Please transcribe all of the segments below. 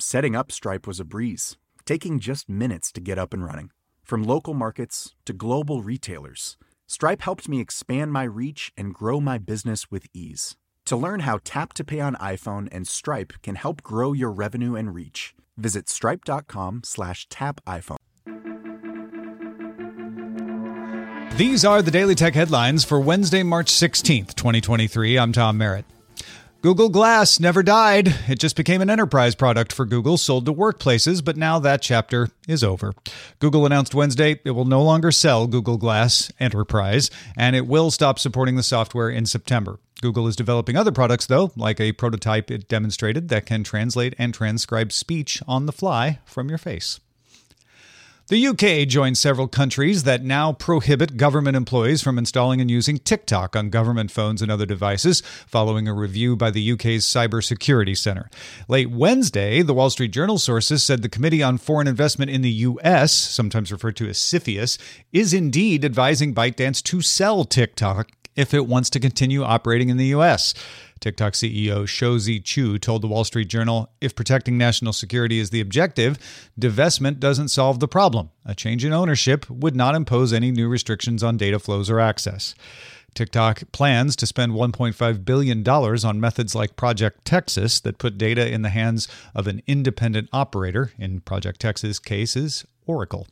Setting up Stripe was a breeze, taking just minutes to get up and running. From local markets to global retailers, Stripe helped me expand my reach and grow my business with ease. To learn how Tap to Pay on iPhone and Stripe can help grow your revenue and reach, visit stripe.com slash tap iPhone. These are the Daily Tech headlines for Wednesday, March 16th, 2023. I'm Tom Merritt. Google Glass never died. It just became an enterprise product for Google sold to workplaces, but now that chapter is over. Google announced Wednesday it will no longer sell Google Glass Enterprise, and it will stop supporting the software in September. Google is developing other products, though, like a prototype it demonstrated that can translate and transcribe speech on the fly from your face. The UK joined several countries that now prohibit government employees from installing and using TikTok on government phones and other devices, following a review by the UK's Cybersecurity Centre. Late Wednesday, the Wall Street Journal sources said the Committee on Foreign Investment in the US, sometimes referred to as CFIUS, is indeed advising ByteDance to sell TikTok if it wants to continue operating in the US. TikTok CEO Shou Chew told the Wall Street Journal if protecting national security is the objective, divestment doesn't solve the problem. A change in ownership would not impose any new restrictions on data flows or access. TikTok plans to spend $1.5 billion on methods like Project Texas that put data in the hands of an independent operator. In Project Texas' cases, Oracle.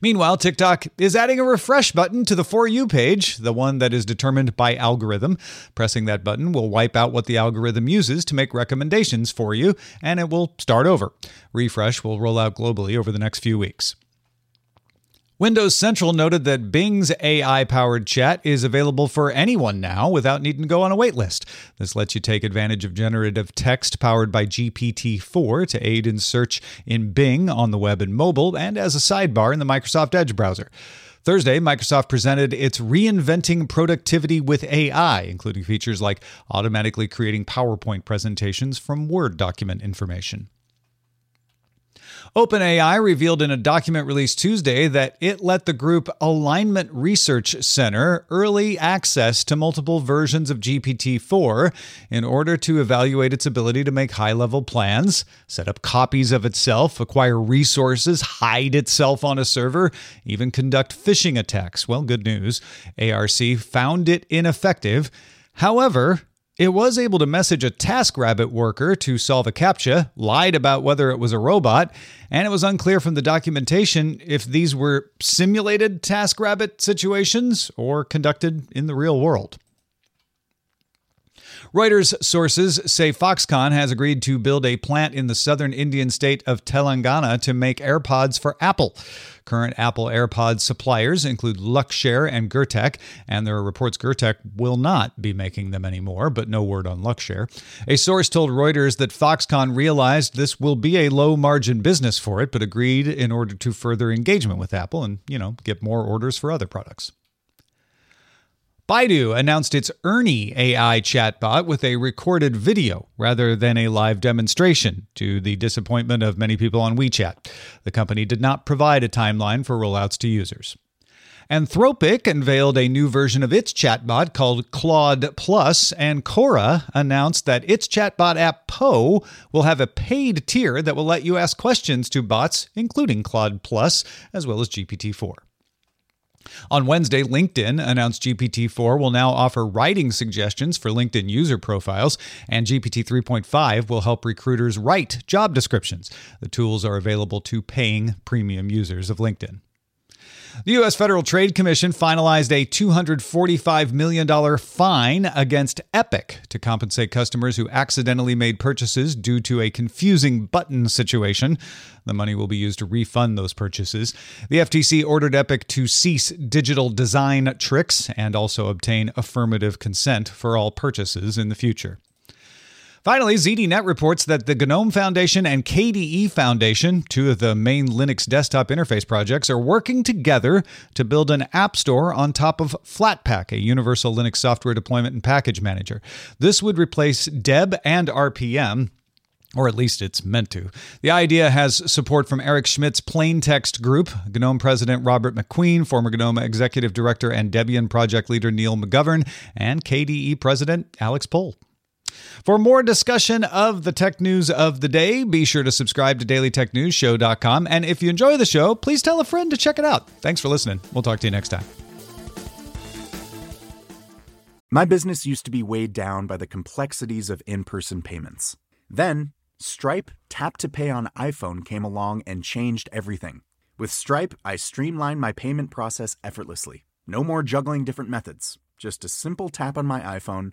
Meanwhile, TikTok is adding a refresh button to the For You page, the one that is determined by algorithm. Pressing that button will wipe out what the algorithm uses to make recommendations for you, and it will start over. Refresh will roll out globally over the next few weeks. Windows Central noted that Bing's AI powered chat is available for anyone now without needing to go on a waitlist. This lets you take advantage of generative text powered by GPT 4 to aid in search in Bing on the web and mobile, and as a sidebar in the Microsoft Edge browser. Thursday, Microsoft presented its Reinventing Productivity with AI, including features like automatically creating PowerPoint presentations from Word document information. OpenAI revealed in a document released Tuesday that it let the group Alignment Research Center early access to multiple versions of GPT 4 in order to evaluate its ability to make high level plans, set up copies of itself, acquire resources, hide itself on a server, even conduct phishing attacks. Well, good news. ARC found it ineffective. However, it was able to message a TaskRabbit worker to solve a CAPTCHA, lied about whether it was a robot, and it was unclear from the documentation if these were simulated TaskRabbit situations or conducted in the real world. Reuters sources say Foxconn has agreed to build a plant in the southern Indian state of Telangana to make AirPods for Apple. Current Apple AirPods suppliers include Luxshare and Goertek, and there are reports Goertek will not be making them anymore, but no word on Luxshare. A source told Reuters that Foxconn realized this will be a low margin business for it, but agreed in order to further engagement with Apple and, you know, get more orders for other products. Baidu announced its Ernie AI chatbot with a recorded video rather than a live demonstration, to the disappointment of many people on WeChat. The company did not provide a timeline for rollouts to users. Anthropic unveiled a new version of its chatbot called Claude Plus, and Quora announced that its chatbot app Poe will have a paid tier that will let you ask questions to bots, including Claude Plus, as well as GPT 4. On Wednesday, LinkedIn announced GPT 4 will now offer writing suggestions for LinkedIn user profiles, and GPT 3.5 will help recruiters write job descriptions. The tools are available to paying premium users of LinkedIn. The U.S. Federal Trade Commission finalized a $245 million fine against Epic to compensate customers who accidentally made purchases due to a confusing button situation. The money will be used to refund those purchases. The FTC ordered Epic to cease digital design tricks and also obtain affirmative consent for all purchases in the future. Finally, ZDNet reports that the GNOME Foundation and KDE Foundation, two of the main Linux desktop interface projects, are working together to build an app store on top of Flatpak, a universal Linux software deployment and package manager. This would replace Deb and RPM, or at least it's meant to. The idea has support from Eric Schmidt's Plain Text Group, GNOME President Robert McQueen, former GNOME Executive Director and Debian project leader Neil McGovern, and KDE President Aleix Pol. For more discussion of the tech news of the day, be sure to subscribe to dailytechnewsshow.com. And if you enjoy the show, please tell a friend to check it out. Thanks for listening. We'll talk to you next time. My business used to be weighed down by the complexities of in person payments. Then, Stripe Tap to Pay on iPhone came along and changed everything. With Stripe, I streamlined my payment process effortlessly. No more juggling different methods, just a simple tap on my iPhone